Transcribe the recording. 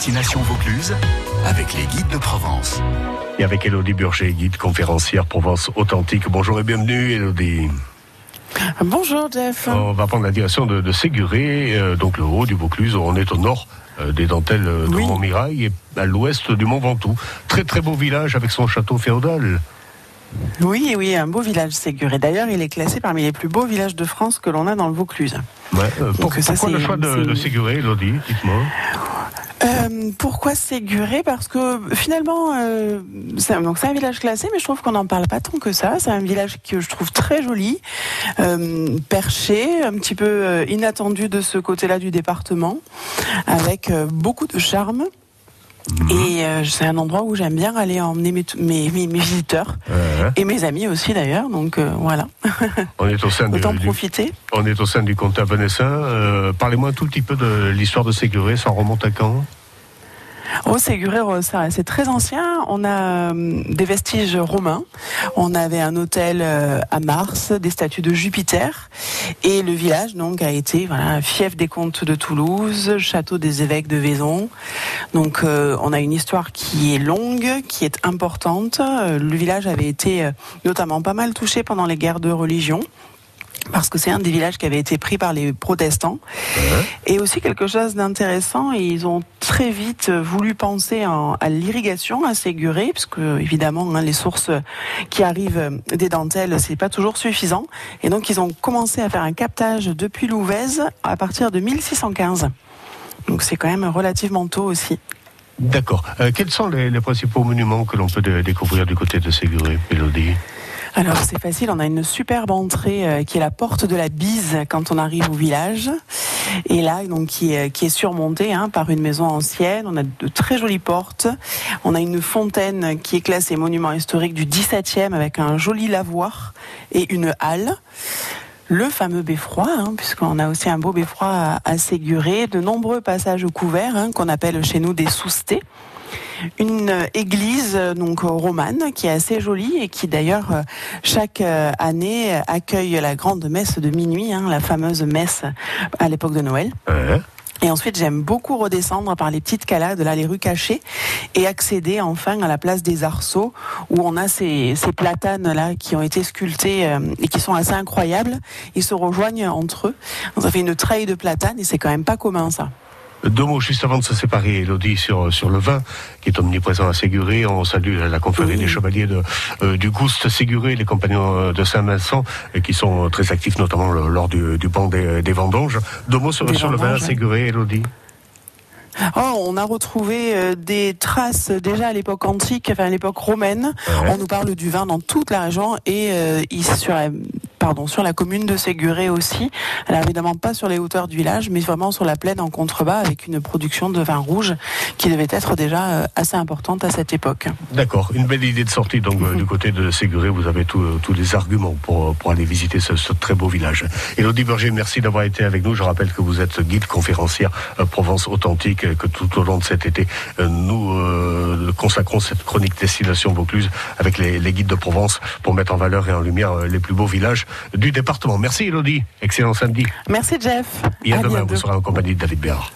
Destination Vaucluse avec les guides de Provence. Et avec Elodie Burger, guide conférencière Provence authentique. Bonjour et bienvenue Elodie. Bonjour Jeff. On va prendre la direction de, de Séguré, euh, donc le haut du Vaucluse. On est au nord euh, des dentelles euh, de Oui. Montmirail et à l'ouest du Mont Ventoux. Très très beau village avec son château féodal. Oui, oui, un beau village Séguré. D'ailleurs, il est classé parmi les plus beaux villages de France que l'on a dans le Vaucluse. Ouais, euh, pour- ça, pourquoi le choix de, de Séguré, Elodie Dites-moi? Euh, pourquoi Séguré Parce que finalement, euh, c'est un, donc c'est un village classé, mais je trouve qu'on n'en parle pas tant que ça. C'est un village que je trouve très joli, euh, perché, un petit peu inattendu de ce côté-là du département, avec beaucoup de charme. Et euh, c'est un endroit où j'aime bien aller emmener mes, mes, mes- mes visiteurs Euh, et mes amis aussi d'ailleurs. Donc euh, voilà, on est au sein du, autant du- profiter. on est au sein du comté Venessin. Euh, Parlez-moi un tout petit peu de l'histoire de Séguré. Ça remonte à quand? Oh, oh, ça, c'est très ancien. On a euh, des vestiges romains. On avait un hôtel euh, à Mars, des statues de Jupiter. Et le village, donc, a été voilà, fief des comtes de Toulouse, château des évêques de Vaison. Donc, euh, on a une histoire qui est longue, qui est importante. Euh, Le village avait été euh, notamment pas mal touché pendant les guerres de religion. Parce que c'est un des villages qui avait été pris par les protestants. Et aussi quelque chose d'intéressant, ils ont très vite voulu penser en- à l'irrigation, à Séguré, parce que évidemment hein, les sources qui arrivent des dentelles, c'est pas toujours suffisant. Et donc ils ont commencé à faire un captage depuis Louvèze à partir de 1615. Donc c'est quand même relativement tôt aussi. D'accord. Euh, quels sont les, les principaux monuments que l'on peut dé- découvrir du côté de Séguré, Elodie? Alors c'est facile, on a une superbe entrée euh, qui est la porte de la Bise quand on arrive au village. Et là, donc, qui est, est surmontée hein, par une maison ancienne. On a de très jolies portes. On a une fontaine qui est classée monument historique du 17e avec un joli lavoir et une halle. Le fameux beffroi, hein, puisqu'on a aussi un beau beffroi à, à. De nombreux passages couverts hein, qu'on appelle chez nous des soustés une église donc romane qui est assez jolie et qui d'ailleurs euh, chaque euh, année euh, accueille la grande messe de minuit, hein, la fameuse messe à l'époque de Noël. Et ensuite, j'aime beaucoup redescendre par les petites calades, là, les rues cachées, et accéder enfin à la place des Arceaux, où on a ces, ces platanes là qui ont été sculptés euh, et qui sont assez incroyables. Ils se rejoignent entre eux. Ça fait une treille de platanes et c'est quand même pas commun ça. Deux mots juste avant de se séparer, Elodie, sur, sur le vin qui est omniprésent à Séguré. On salue la confrérie Oui. des chevaliers de, euh, du Gouste Séguré, les compagnons euh, de Saint-Vincent, qui sont très actifs, notamment le- lors du, du banc des, des vendanges. Deux mots sur, le vin à. Séguré, Elodie. Oh, on a retrouvé euh, des traces déjà à l'époque antique, enfin à l'époque romaine. Ouais. On nous parle du vin dans toute la région et euh, sur la, pardon, sur la commune de Séguré aussi. Alors évidemment pas sur les hauteurs du village, mais vraiment sur la plaine en contrebas avec une production de vin rouge qui devait être déjà euh, assez importante à cette époque. D'accord, une belle idée de sortie donc euh, du côté de Séguré. Vous avez euh, tous les arguments pour, pour aller visiter ce, ce très beau village. Elodie Berger, merci d'avoir été avec nous. Je rappelle que vous êtes guide conférencière Provence authentique, et que tout au long de cet été, nous euh, consacrons cette chronique destination Vaucluse avec les, les guides de Provence pour mettre en valeur et en lumière les plus beaux villages du département. Merci Elodie, excellent samedi. Merci Jeff. Et à, demain, bientôt. vous serez en compagnie de David Béard.